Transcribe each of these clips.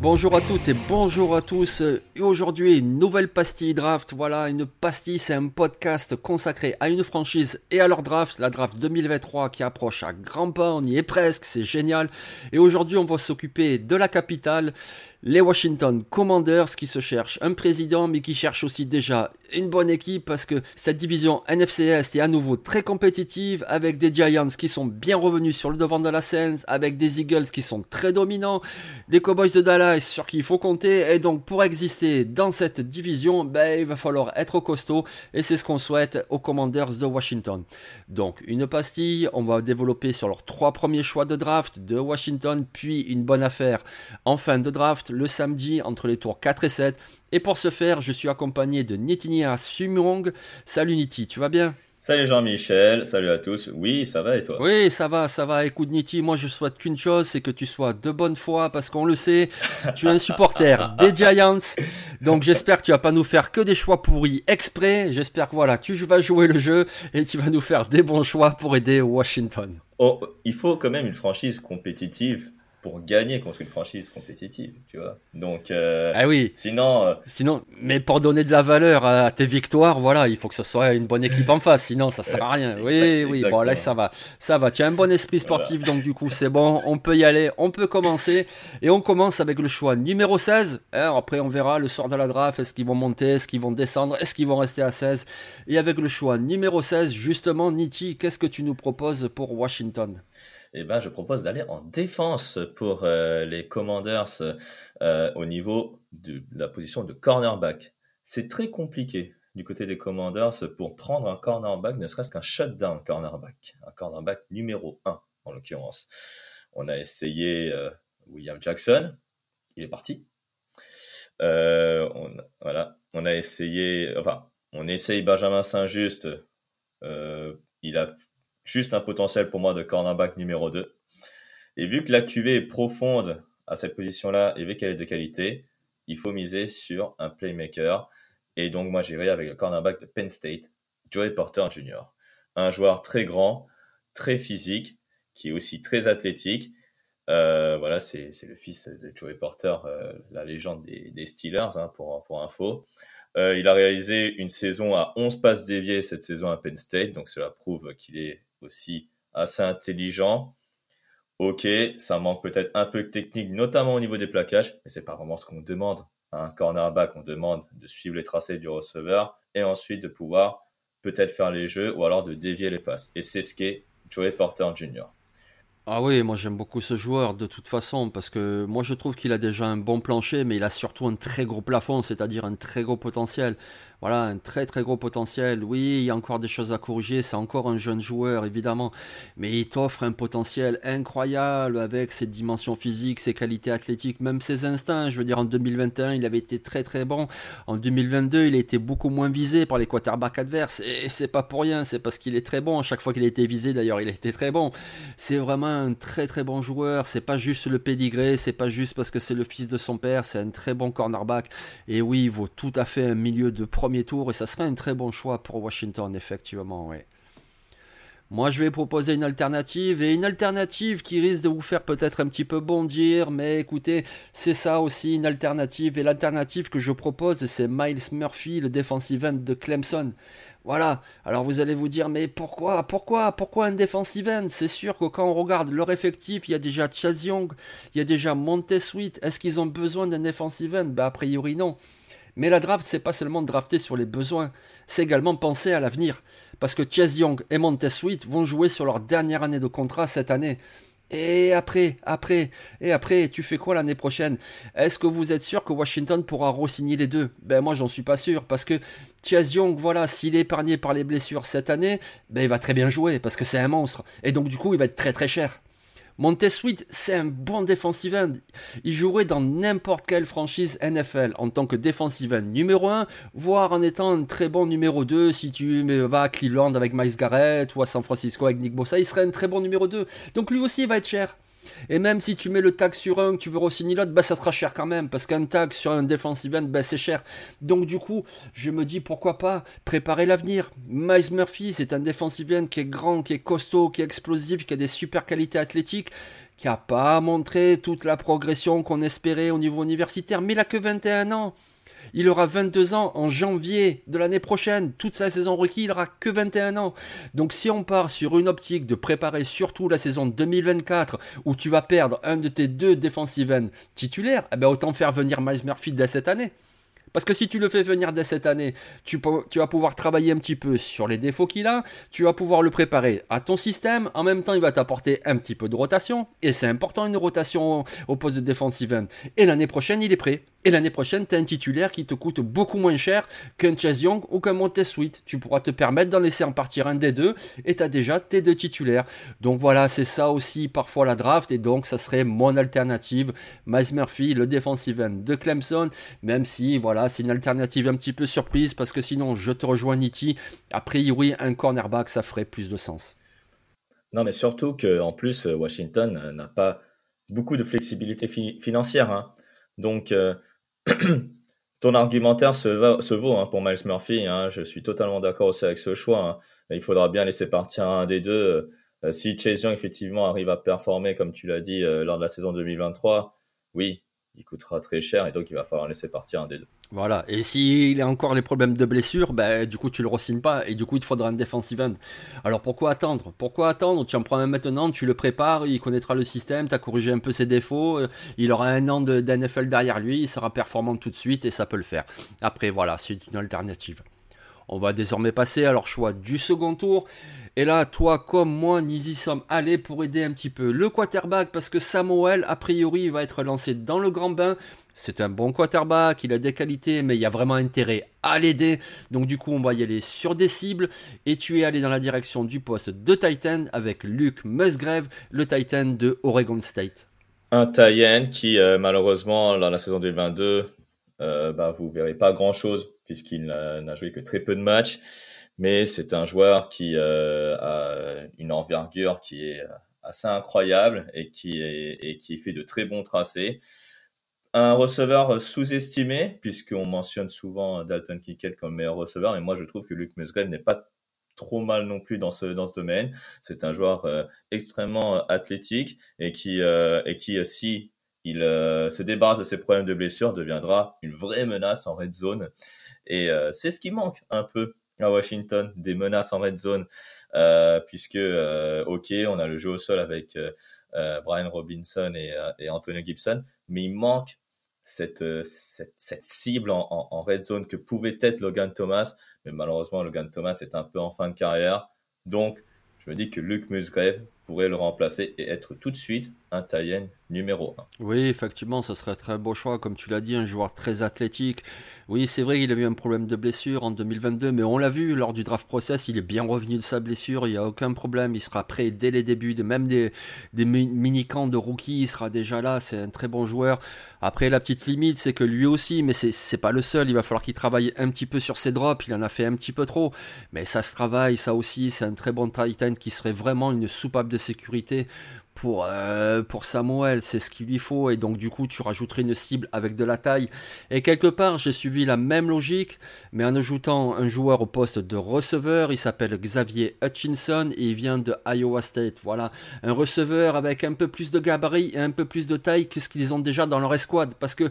Bonjour à toutes et bonjour à tous. Aujourd'hui, une nouvelle pastille draft. Voilà, une pastille, c'est un podcast consacré à une franchise et à leur draft. La draft 2023 qui approche à grands pas, on y est presque, c'est génial. Et aujourd'hui, on va s'occuper de la capitale, les Washington Commanders qui se cherchent un président mais qui cherchent aussi déjà une bonne équipe parce que cette division NFC Est est à nouveau très compétitive avec des Giants qui sont bien revenus sur le devant de la scène, avec des Eagles qui sont très dominants, des Cowboys de Dallas sur qui il faut compter et donc pour exister dans cette division, ben, il va falloir être costaud et c'est ce qu'on souhaite aux Commanders de Washington. Donc une pastille, on va développer sur leurs trois premiers choix de draft de Washington puis une bonne affaire en fin de draft le samedi entre les tours 4 et 7. Et pour ce faire, je suis accompagné de Nitinia Sumurong. Salut Niti, tu vas bien? Salut Jean-Michel, salut à tous. Oui, ça va et toi? Oui, ça va, ça va. Écoute Niti, moi je souhaite qu'une chose, c'est que tu sois de bonne foi parce qu'on le sait, tu es un supporter des Giants. Donc j'espère que tu vas pas nous faire que des choix pourris exprès. J'espère que voilà, tu vas jouer le jeu et tu vas nous faire des bons choix pour aider Washington. Oh, il faut quand même une franchise compétitive pour gagner contre une franchise compétitive, tu vois. Donc, euh, ah oui. Sinon, euh, sinon, mais pour donner de la valeur à tes victoires, voilà, il faut que ce soit une bonne équipe en face. Sinon, ça sert à rien. Oui, oui. Bon, là, ça va, ça va. Tu as un bon esprit sportif, donc du coup, c'est bon. On peut y aller. On peut commencer. Et on commence avec le choix numéro 16. Hein, après, on verra le sort de la draft. Est-ce qu'ils vont monter Est-ce qu'ils vont descendre Est-ce qu'ils vont rester à 16 Et avec le choix numéro 16, justement, Niti, qu'est-ce que tu nous proposes pour Washington? Eh ben, je propose d'aller en défense pour euh, les Commanders euh, au niveau de la position de cornerback. C'est très compliqué du côté des Commanders pour prendre un cornerback, ne serait-ce qu'un shutdown cornerback, un cornerback numéro 1 en l'occurrence. On a essayé euh, William Jackson, il est parti. on, voilà, on a essayé, enfin, on essaye Benjamin Saint-Just. il a juste un potentiel pour moi de cornerback numéro 2. Et vu que la QV est profonde à cette position-là et vu qu'elle est de qualité, il faut miser sur un playmaker. Et donc, moi, j'irai avec le cornerback de Penn State, Joey Porter Jr. Un joueur très grand, très physique, qui est aussi très athlétique. Euh, voilà, c'est le fils de Joey Porter, euh, la légende des, Steelers, hein, pour, pour info. Euh, il a réalisé une saison à 11 passes déviées cette saison à Penn State, donc cela prouve qu'il est aussi assez intelligent. Ok, ça manque peut-être un peu de technique, notamment au niveau des plaquages, mais c'est pas vraiment ce qu'on demande. Un cornerback, on demande de suivre les tracés du receveur et ensuite de pouvoir peut-être faire les jeux ou alors de dévier les passes. Et c'est ce qu'est Joey Porter Jr. Ah oui, moi j'aime beaucoup ce joueur de toute façon parce que moi je trouve qu'il a déjà un bon plancher mais il a surtout un très gros plafond, c'est-à-dire un très gros potentiel. Voilà, un très très gros potentiel. Oui, il y a encore des choses à corriger, c'est encore un jeune joueur évidemment, mais il t'offre un potentiel incroyable avec ses dimensions physiques, ses qualités athlétiques, même ses instincts. Je veux dire, en 2021, il avait été très très bon. En 2022, il a été beaucoup moins visé par les quarterbacks adverses et c'est pas pour rien, c'est parce qu'il est très bon. Chaque fois qu'il a été visé, d'ailleurs, il a été très bon. C'est vraiment un très très bon joueur. C'est pas juste le pédigré, c'est pas juste parce que c'est le fils de son père, c'est un très bon cornerback. Et oui, il vaut tout à fait un milieu de premier tour et ça serait un très bon choix pour Washington, effectivement. Oui. Moi, je vais proposer une alternative et une alternative qui risque de vous faire peut-être un petit peu bondir, mais écoutez, c'est ça aussi une alternative. Et l'alternative que je propose, c'est Miles Murphy, le defensive end de Clemson. Voilà. Alors vous allez vous dire, mais pourquoi, pourquoi, pourquoi un defensive end? C'est sûr que quand on regarde leur effectif, il y a déjà Chaz Young, il y a déjà Sweet. Est-ce qu'ils ont besoin d'un defensive end? Ben a priori non. Mais la draft, c'est pas seulement drafter sur les besoins, c'est également penser à l'avenir. Parce que Chase Young et Montez vont jouer sur leur dernière année de contrat cette année. Et après, après, et après, tu fais quoi l'année prochaine? Est-ce que vous êtes sûr que Washington pourra re-signer les deux? Ben moi j'en suis pas sûr parce que Chase Young, voilà, s'il est épargné par les blessures cette année, ben il va très bien jouer parce que c'est un monstre. Et donc du coup il va être très très cher. Sweet, c'est un bon defensive end. Il jouerait dans n'importe quelle franchise NFL en tant que defensive end numéro 1, voire en étant un très bon numéro 2 si tu vas à Cleveland avec Miles Garrett ou à San Francisco avec Nick Bosa, il serait un très bon numéro 2. Donc lui aussi il va être cher. Et même si tu mets le tag sur un, que tu veux re-signer l'autre, bah ça sera cher quand même, parce qu'un tag sur un defensive end, bah c'est cher. Donc du coup, je me dis pourquoi pas préparer l'avenir. Miles Murphy, c'est un defensive end qui est grand, qui est costaud, qui est explosif, qui a des super qualités athlétiques, qui n'a pas montré toute la progression qu'on espérait au niveau universitaire, mais il a que 21 ans. Il aura 22 ans en janvier de l'année prochaine. Toute sa saison rookie, il aura que 21 ans. Donc si on part sur une optique de préparer surtout la saison 2024 où tu vas perdre un de tes deux defensive ends titulaires, eh ben autant faire venir Miles Murphy dès cette année. Parce que si tu le fais venir dès cette année, tu, vas pouvoir travailler un petit peu sur les défauts qu'il a, tu vas pouvoir le préparer à ton système, en même temps il va t'apporter un petit peu de rotation, et c'est important une rotation au poste de defensive end. Et l'année prochaine il est prêt. Et l'année prochaine, tu as un titulaire qui te coûte beaucoup moins cher qu'un Chase Young ou qu'un Montez Sweet. Tu pourras te permettre d'en laisser en partir un des deux et tu as déjà tes deux titulaires. Donc voilà, c'est ça aussi parfois la draft et donc ça serait mon alternative. Miles Murphy, le defensive end de Clemson, même si voilà, c'est une alternative un petit peu surprise parce que sinon je te rejoins Nitti. A priori, un cornerback, ça ferait plus de sens. Non, mais surtout qu'en plus, Washington n'a pas beaucoup de flexibilité financière. Hein. Donc, euh, ton argumentaire se, vaut hein, pour Miles Murphy. Hein. je suis totalement d'accord aussi avec ce choix. Hein. Il faudra bien laisser partir un des deux. Euh, si Chase Young effectivement arrive à performer, comme tu l'as dit, euh, lors de la saison 2023, oui, il coûtera très cher et donc il va falloir laisser partir un des deux. Voilà, et s'il a encore les problèmes de blessure, ben, du coup tu le re pas et du coup il te faudra un defensive end. Alors pourquoi attendre? Pourquoi attendre? Tu en prends un maintenant, tu le prépares, il connaîtra le système, tu as corrigé un peu ses défauts, euh, il aura un an d'NFL derrière lui, il sera performant tout de suite et ça peut le faire. Après voilà, c'est une alternative. On va désormais passer à leur choix du second tour. Et là, toi comme moi, nous y sommes allés pour aider un petit peu le quarterback parce que Samuel, a priori, va être lancé dans le grand bain. C'est un bon quarterback, il a des qualités, mais il y a vraiment intérêt à l'aider. Donc du coup, on va y aller sur des cibles. Et tu es allé dans la direction du poste de Titan avec Luke Musgrave, le Titan de Oregon State. Un Titan qui, euh, malheureusement, dans la saison 2022, euh, bah, vous verrez pas grand-chose puisqu'il n'a joué que très peu de matchs mais c'est un joueur qui euh, a une envergure qui est assez incroyable et qui et qui fait de très bons tracés. Un receveur sous-estimé, puisqu'on mentionne souvent Dalton Kincaid comme meilleur receveur, et moi je trouve que Luke Musgrave n'est pas trop mal non plus dans ce dans ce domaine. C'est un joueur euh, extrêmement athlétique et qui euh, et qui si il se débarrasse de ses problèmes de blessure deviendra une vraie menace en red zone. Et c'est ce qui manque un peu à Washington, des menaces en red zone, euh, puisque, euh, ok, on a le jeu au sol avec euh, Brian Robinson et, Antonio Gibson, mais il manque cette, cette, cible en, red zone que pouvait être Logan Thomas, mais malheureusement, Logan Thomas est un peu en fin de carrière. Donc, je me dis que Luke Musgrave pourrait le remplacer et être tout de suite un Taïen numéro 1. Oui, effectivement, ce serait un très beau choix. Comme tu l'as dit, un joueur très athlétique. Oui, c'est vrai qu'il a eu un problème de blessure en 2022, mais on l'a vu lors du draft process, il est bien revenu de sa blessure, il n'y a aucun problème. Il sera prêt dès les débuts, même des, des mini-camps de rookie, il sera déjà là. C'est un très bon joueur. Après, la petite limite, c'est que lui aussi, mais c'est pas le seul, il va falloir qu'il travaille un petit peu sur ses drops. Il en a fait un petit peu trop, mais ça se travaille, ça aussi. C'est un très bon Titan qui serait vraiment une soupape de sécurité pour, euh, pour Samuel, c'est ce qu'il lui faut, et donc du coup tu rajouterais une cible avec de la taille. Et quelque part j'ai suivi la même logique, mais en ajoutant un joueur au poste de receveur, il s'appelle Xavier Hutchinson, et il vient de Iowa State. Voilà, un receveur avec un peu plus de gabarit et un peu plus de taille que ce qu'ils ont déjà dans leur escouade, parce que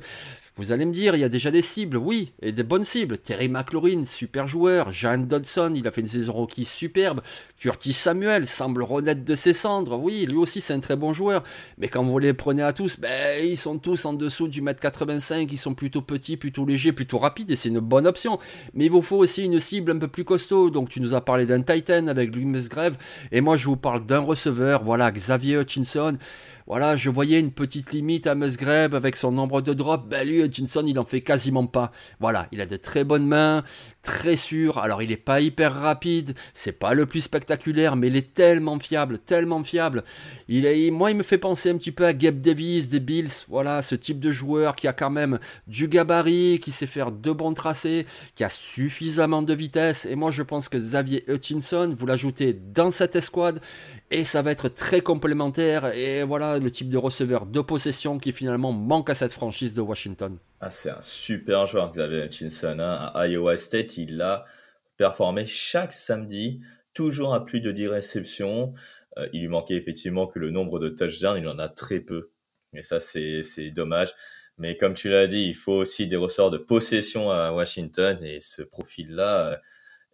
vous allez me dire, il y a déjà des cibles, oui, et des bonnes cibles. Terry McLaurin, super joueur. Jan Dodson, il a fait une saison rookie superbe. Curtis Samuel semble renaître de ses cendres. Oui, lui aussi, c'est un très bon joueur. Mais quand vous les prenez à tous, ben, ils sont tous en dessous du mètre 85. Ils sont plutôt petits, plutôt légers, plutôt rapides, et c'est une bonne option. Mais il vous faut aussi une cible un peu plus costaud. Donc, tu nous as parlé d'un Titan avec Louis Musgrave. Et moi, je vous parle d'un receveur. Voilà, Xavier Hutchinson. Voilà, je voyais une petite limite à Musgrave avec son nombre de drops. Ben lui, Hutchinson, il en fait quasiment pas. Voilà, il a de très bonnes mains, très sûr. Alors, il est pas hyper rapide, c'est pas le plus spectaculaire, mais il est tellement fiable, tellement fiable. Il est, moi, il me fait penser un petit peu à Gabe Davis des Bills. Voilà, ce type de joueur qui a quand même du gabarit, qui sait faire de bons tracés, qui a suffisamment de vitesse. Et moi, je pense que Xavier Hutchinson, vous l'ajoutez dans cette escouade et ça va être très complémentaire. Et voilà le type de receveur de possession qui finalement manque à cette franchise de Washington. Ah, c'est un super joueur, Xavier Hutchinson. Hein. À Iowa State, il a performé chaque samedi, toujours à plus de 10 réceptions. Euh, il lui manquait effectivement que le nombre de touchdowns, il en a très peu. Et ça, c'est dommage. Mais comme tu l'as dit, il faut aussi des ressorts de possession à Washington. Et ce profil-là, euh,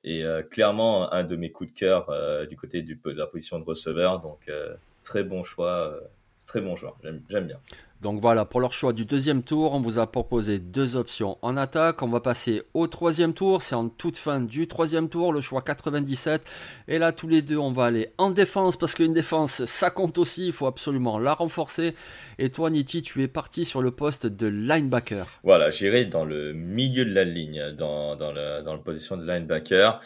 et euh, clairement un de mes coups de cœur euh, du côté du, de la position de receveur. Donc euh, très bon choix, très bon choix, j'aime bien. Donc voilà, pour leur choix du deuxième tour, on vous a proposé deux options en attaque. On va passer au troisième tour, c'est en toute fin du troisième tour, le choix 97. Et là, tous les deux, on va aller en défense, parce qu'une défense, ça compte aussi, il faut absolument la renforcer. Et toi, Niti, tu es parti sur le poste de linebacker. Voilà, j'irai dans le milieu de la ligne, dans, dans, le, dans la position de linebacker.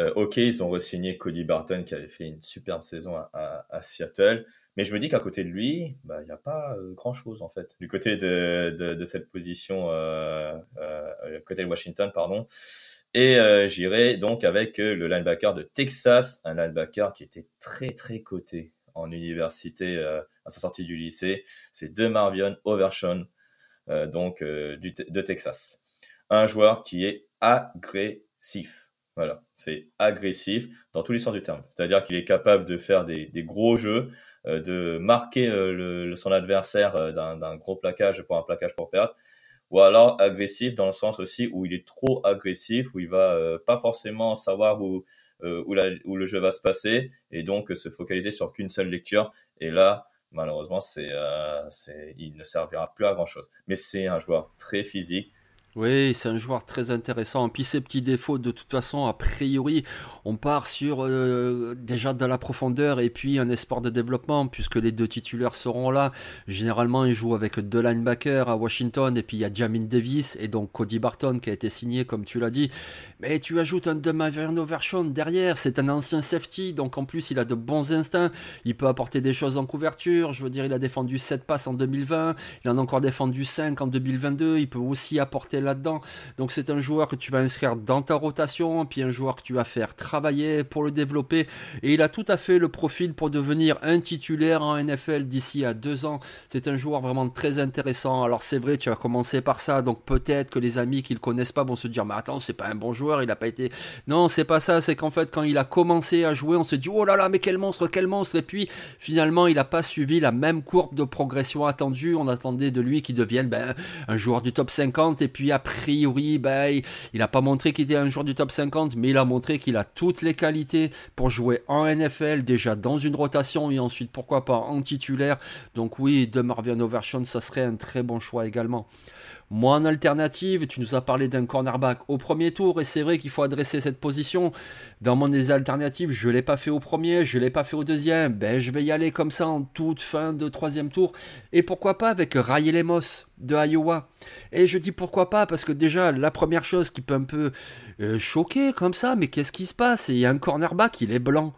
Euh, ok, ils ont re-signé Cody Barton qui avait fait une superbe saison à, à Seattle. Mais je me dis qu'à côté de lui, bah, il n'y a pas euh, grand-chose en fait. Du côté de, de, de cette position, euh, euh, côté de Washington, pardon. Et euh, j'irai donc avec euh, le linebacker de Texas, un linebacker qui était très très coté en université à sa sortie du lycée. C'est DeMarvion Overshawn, donc du, de Texas. Un joueur qui est agressif. Voilà, c'est agressif dans tous les sens du terme. C'est-à-dire qu'il est capable de faire des, gros jeux, euh, de marquer euh, son adversaire euh, d'un gros plaquage pour un plaquage pour perdre, ou alors agressif dans le sens aussi où il est trop agressif, où il va pas forcément savoir où, le jeu va se passer, et donc se focaliser sur qu'une seule lecture. Et là, malheureusement, il ne servira plus à grand chose. Mais c'est un joueur très physique, oui, c'est un joueur très intéressant. Puis ses petits défauts, de toute façon, a priori, on part sur euh, déjà de la profondeur et puis un espoir de développement, puisque les deux titulaires seront là. Généralement, il joue avec deux linebackers à Washington, et puis il y a Jamin Davis et donc Cody Barton qui a été signé, comme tu l'as dit. Mais tu ajoutes un Demaverno Vershon derrière, c'est un ancien safety, donc en plus, il a de bons instincts. Il peut apporter des choses en couverture. Je veux dire, il a défendu 7 passes en 2020, il en a encore défendu 5 en 2022. Il peut aussi apporter là-dedans. Donc c'est un joueur que tu vas inscrire dans ta rotation, puis un joueur que tu vas faire travailler pour le développer. Et il a tout à fait le profil pour devenir un titulaire en NFL d'ici à deux ans. C'est un joueur vraiment très intéressant. Alors c'est vrai, tu vas commencer par ça, donc peut-être que les amis qui le connaissent pas vont se dire, mais attends, c'est pas un bon joueur, il a pas été. Non, c'est pas ça. C'est qu'en fait, quand il a commencé à jouer, on se dit, oh là là, mais quel monstre, quel monstre. Et puis finalement, il n'a pas suivi la même courbe de progression attendue. On attendait de lui qu'il devienne ben, un joueur du top 50 et puis a priori, ben, il n'a pas montré qu'il était un joueur du top 50, mais il a montré qu'il a toutes les qualités pour jouer en NFL, déjà dans une rotation et ensuite pourquoi pas en titulaire. Donc oui, de Marvin Overshawn, ça serait un très bon choix également. Moi, en alternative, tu nous as parlé d'un cornerback au premier tour, et c'est vrai qu'il faut adresser cette position. Dans mon des alternatives, je ne l'ai pas fait au premier, je ne l'ai pas fait au deuxième. Ben, je vais y aller comme ça en toute fin de troisième tour. Et pourquoi pas avec Ray Lemos de Iowa? Et je dis pourquoi pas, parce que déjà, la première chose qui peut un peu euh, choquer comme ça, mais qu'est-ce qui se passe? Il y a un cornerback, il est blanc.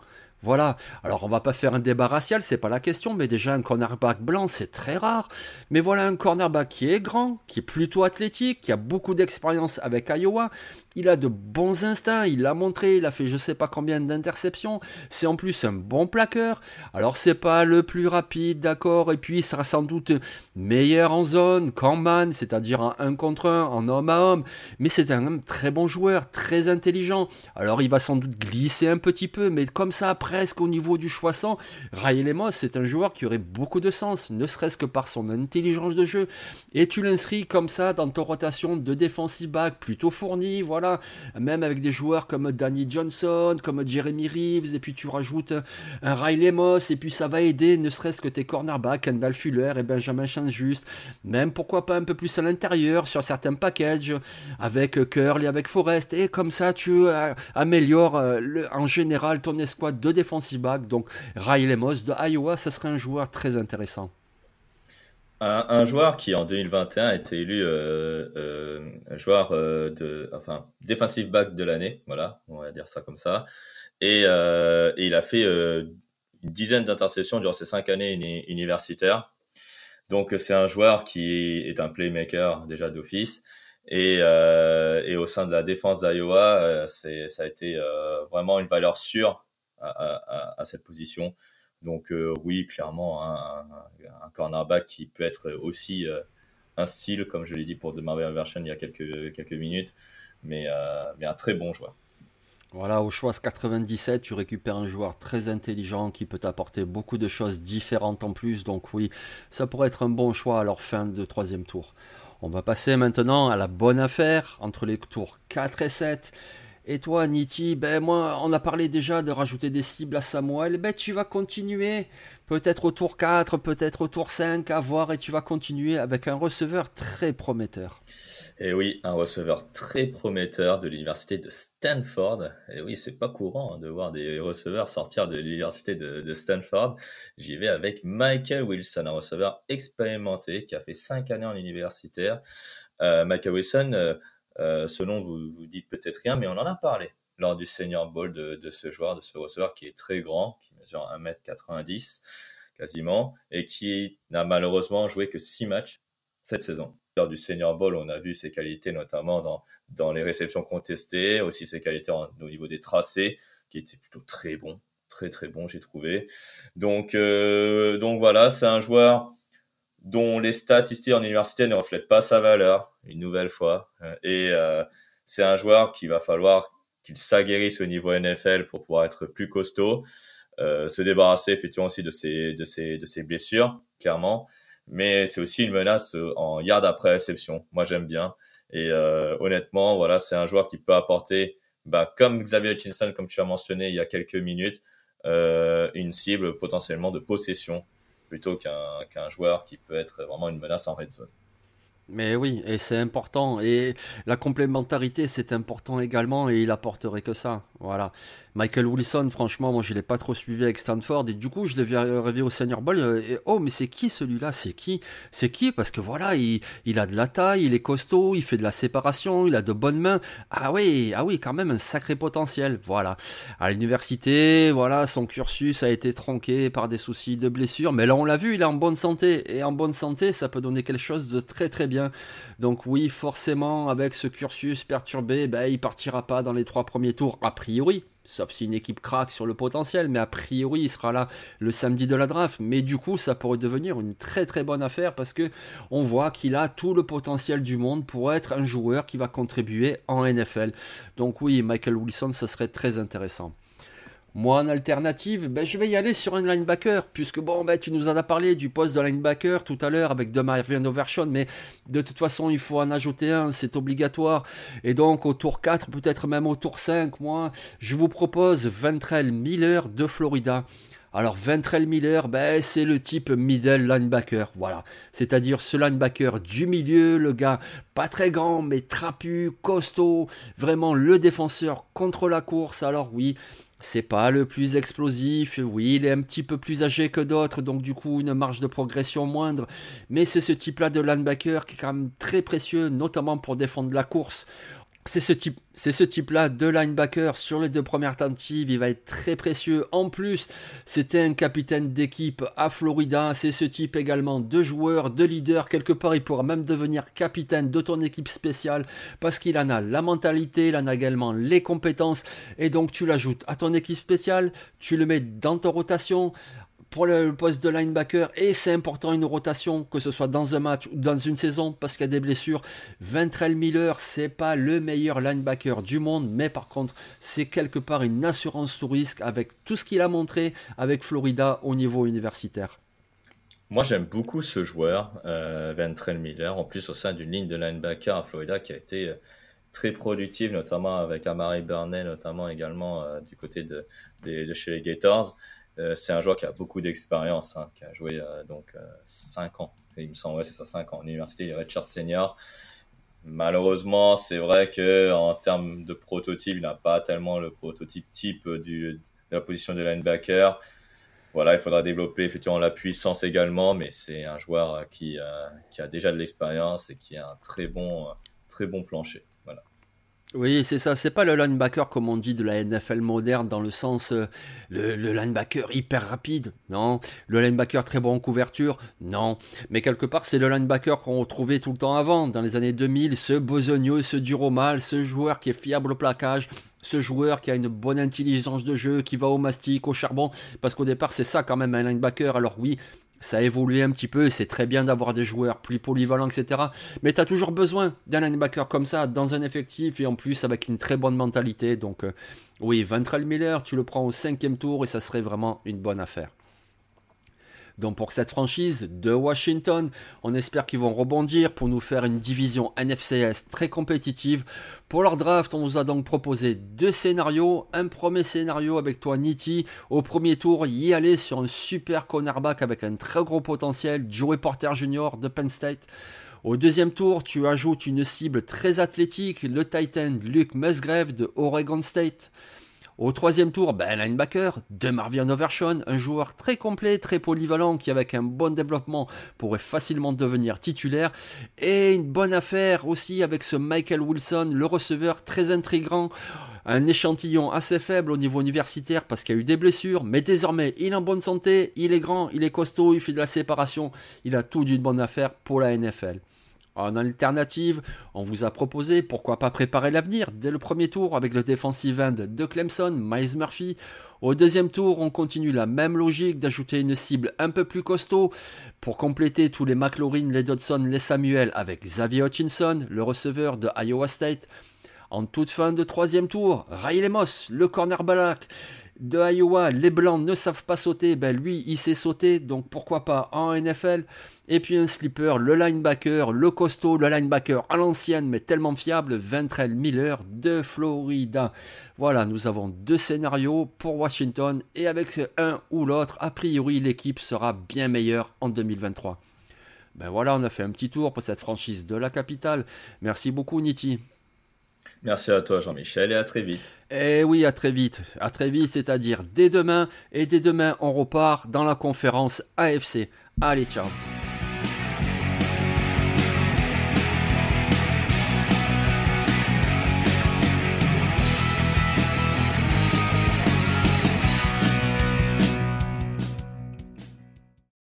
Voilà. Alors on va pas faire un débat racial, c'est pas la question, mais déjà un cornerback blanc, c'est très rare. Mais voilà un cornerback qui est grand, qui est plutôt athlétique, qui a beaucoup d'expérience avec Iowa. Il a de bons instincts, il l'a montré, il a fait je sais pas combien d'interceptions. C'est en plus un bon plaqueur. Alors c'est pas le plus rapide, d'accord, et puis il sera sans doute meilleur en zone qu'en man, c'est-à-dire en 1 contre 1, en homme à homme. Mais c'est un très bon joueur, très intelligent. Alors il va sans doute glisser un petit peu, mais comme ça, presque au niveau du choix 100, Ray Lemos, c'est un joueur qui aurait beaucoup de sens, ne serait-ce que par son intelligence de jeu. Et tu l'inscris comme ça dans ton rotation de defensive back plutôt fourni, voilà. Même avec des joueurs comme Danny Johnson, comme Jeremy Reeves, et puis tu rajoutes un Ray Lemos, et puis ça va aider ne serait-ce que tes cornerbacks, Kendall Fuller et Benjamin Chance juste. Même pourquoi pas un peu plus à l'intérieur sur certains packages avec Curl et avec Forest. Et comme ça, tu euh, améliores euh, en général ton escouade de defensive back. Donc Ray Lemos de Iowa, ça serait un joueur très intéressant. Un, joueur qui en 2021 a été élu euh, euh, joueur euh, de, enfin, defensive back de l'année, voilà, on va dire ça comme ça. Et, il a fait une dizaine d'interceptions durant ses cinq années universitaires. Donc c'est un joueur qui est un playmaker déjà d'office. Et, et, au sein de la défense d'Iowa, ça a été vraiment une valeur sûre à, cette position. Donc euh, oui, clairement, un, cornerback qui peut être aussi euh, un style, comme je l'ai dit pour Marvel Version il y a quelques, quelques minutes, mais, euh, mais un très bon joueur. Voilà, au choix 97, tu récupères un joueur très intelligent qui peut t'apporter beaucoup de choses différentes en plus. Donc oui, ça pourrait être un bon choix à leur fin de troisième tour. On va passer maintenant à la bonne affaire entre les tours 4 et 7. Et toi, Niti, ben moi, on a parlé déjà de rajouter des cibles à Samuel. Ben tu vas continuer, peut-être au tour 4, peut-être au tour 5, à voir, et tu vas continuer avec un receveur très prometteur. Et oui, un receveur très prometteur de l'université de Stanford. Et oui, c'est pas courant hein, de voir des receveurs sortir de l'université de, Stanford. J'y vais avec Michael Wilson, un receveur expérimenté qui a fait 5 années en universitaire. Euh, Michael Wilson, euh, euh, nom vous, vous dites peut-être rien, mais on en a parlé lors du Senior Bowl de, ce joueur, de ce receveur qui est très grand, qui mesure 1m90 quasiment, et qui n'a malheureusement joué que 6 matchs cette saison. Lors du Senior Bowl, on a vu ses qualités notamment dans, dans les réceptions contestées, aussi ses qualités au niveau des tracés, qui étaient plutôt très bons, très très bons j'ai trouvé. Donc, euh, donc voilà, c'est un joueur dont les statistiques en université ne reflètent pas sa valeur, une nouvelle fois. Euh, et euh, c'est un joueur qu'il va falloir qu'il s'aguerrisse au niveau NFL pour pouvoir être plus costaud, euh, se débarrasser effectivement aussi de ses, de ses, de ses blessures, clairement. Mais c'est aussi une menace en yard après réception. Moi, j'aime bien. Et honnêtement, voilà, c'est un joueur qui peut apporter, bah, comme Xavier Hutchinson, comme tu as mentionné il y a quelques minutes, une cible potentiellement de possession plutôt qu'un joueur qui peut être vraiment une menace en red zone. Mais oui, et c'est important. Et la complémentarité, c'est important également, et il apporterait que ça. Voilà. Michael Wilson, franchement, moi je l'ai pas trop suivi avec Stanford et du coup je l'ai vu arriver au Senior Bowl. Euh, oh, mais c'est qui celui-là? C'est qui? C'est qui? Parce que voilà, il, il, a de la taille, il est costaud, il fait de la séparation, il a de bonnes mains. Ah oui, ah oui, quand même un sacré potentiel. Voilà. À l'université, voilà, son cursus a été tronqué par des soucis de blessure, mais là on l'a vu, il est en bonne santé et en bonne santé, ça peut donner quelque chose de très très bien. Donc oui, forcément, avec ce cursus perturbé, ben, il partira pas dans les trois premiers tours a priori sauf si une équipe craque sur le potentiel, mais a priori il sera là le samedi de la draft. Mais du coup, ça pourrait devenir une très très bonne affaire parce que on voit qu'il a tout le potentiel du monde pour être un joueur qui va contribuer en NFL. Donc oui, Michael Wilson, ce serait très intéressant. Moi, en alternative, ben, je vais y aller sur un linebacker, puisque bon, ben, tu nous en as parlé du poste de linebacker tout à l'heure avec Marvin Overshawn, mais de toute façon, il faut en ajouter un, c'est obligatoire. Et donc, au tour 4, peut-être même au tour 5, moi, je vous propose Ventrell Miller de Florida. Alors Ventrell Miller, ben, c'est le type middle linebacker, voilà. C'est-à-dire ce linebacker du milieu, le gars pas très grand mais trapu, costaud, vraiment le défenseur contre la course. Alors oui, c'est pas le plus explosif, oui, il est un petit peu plus âgé que d'autres, donc du coup une marge de progression moindre, mais c'est ce type-là de linebacker qui est quand même très précieux, notamment pour défendre la course. C'est ce type, c'est ce type-là de linebacker sur les deux premières tentatives. Il va être très précieux. En plus, c'était un capitaine d'équipe à Florida. C'est ce type également de joueur, de leader. Quelque part, il pourra même devenir capitaine de ton équipe spéciale parce qu'il en a la mentalité, il en a également les compétences. Et donc, tu l'ajoutes à ton équipe spéciale. Tu le mets dans ton rotation pour le poste de linebacker et c'est important une rotation que ce soit dans un match ou dans une saison parce qu'il y a des blessures. Ventrell Miller, c'est pas le meilleur linebacker du monde, mais par contre, c'est quelque part une assurance sous risque avec tout ce qu'il a montré avec Florida au niveau universitaire. Moi, j'aime beaucoup ce joueur, euh, Ventrell Miller, en plus au sein d'une ligne de linebacker à Florida qui a été euh, très productive, notamment avec Amari Burney, notamment également euh, du côté de, chez les Gators. Euh, c'est un joueur qui a beaucoup d'expérience, hein, qui a joué euh, donc 5 euh, ans. il me semble, ouais, c'est ça, 5 ans en université. Il est Richard Senior. Malheureusement, c'est vrai que en termes de prototype, il n'a pas tellement le prototype type de la position de linebacker. Voilà, il faudra développer effectivement la puissance également, mais c'est un joueur qui, qui a déjà de l'expérience et qui a un très bon, très bon plancher. Oui, c'est ça. C'est pas le linebacker comme on dit de la NFL moderne dans le sens euh, le, linebacker hyper rapide. Non. Le linebacker très bon en couverture. Non. Mais quelque part, c'est le linebacker qu'on retrouvait tout le temps avant, dans les années 2000. Ce besogneux, ce dur au mal, ce joueur qui est fiable au plaquage, ce joueur qui a une bonne intelligence de jeu, qui va au mastic, au charbon. Parce qu'au départ, c'est ça quand même un linebacker. Alors oui, ça a évolué un petit peu, c'est très bien d'avoir des joueurs plus polyvalents, etc. Mais tu as toujours besoin d'un linebacker comme ça dans un effectif et en plus avec une très bonne mentalité. Donc euh, oui, Ventrell Miller, tu le prends au cinquième tour et ça serait vraiment une bonne affaire. Donc pour cette franchise de Washington, on espère qu'ils vont rebondir pour nous faire une division NFCS très compétitive. Pour leur draft, on nous a donc proposé deux scénarios. Un premier scénario avec toi Nitti. Au premier tour, y aller sur un super cornerback avec un très gros potentiel, Joey Porter Jr. de Penn State. Au deuxième tour, tu ajoutes une cible très athlétique, le Titan Luke Musgrave de Oregon State. Au troisième tour, ben, linebacker de Marvin Overshawn, un joueur très complet, très polyvalent, qui avec un bon développement pourrait facilement devenir titulaire. Et une bonne affaire aussi avec ce Michael Wilson, le receveur très intrigant. Un échantillon assez faible au niveau universitaire parce qu'il y a eu des blessures, mais désormais il est en bonne santé, il est grand, il est costaud, il fait de la séparation, il a tout d'une bonne affaire pour la NFL. En alternative, on vous a proposé pourquoi pas préparer l'avenir dès le premier tour avec le defensive end de Clemson, Miles Murphy. Au deuxième tour, on continue la même logique d'ajouter une cible un peu plus costaud pour compléter tous les McLaurin, les Dodson, les Samuel avec Xavier Hutchinson, le receveur de Iowa State. En toute fin de troisième tour, Ray Lemos, le cornerback de Iowa, les Blancs ne savent pas sauter, ben lui il sait sauter, donc pourquoi pas en NFL. Et puis un slipper, le linebacker, le costaud, le linebacker à l'ancienne mais tellement fiable, Ventrell Miller de Florida. Voilà, nous avons deux scénarios pour Washington et avec un ou l'autre, a priori l'équipe sera bien meilleure en 2023. Ben voilà, on a fait un petit tour pour cette franchise de la capitale. Merci beaucoup Niti. Merci à toi Jean-Michel et à très vite. Eh oui, à très vite. À très vite, c'est-à-dire dès demain. Et dès demain, on repart dans la conférence AFC. Allez, ciao.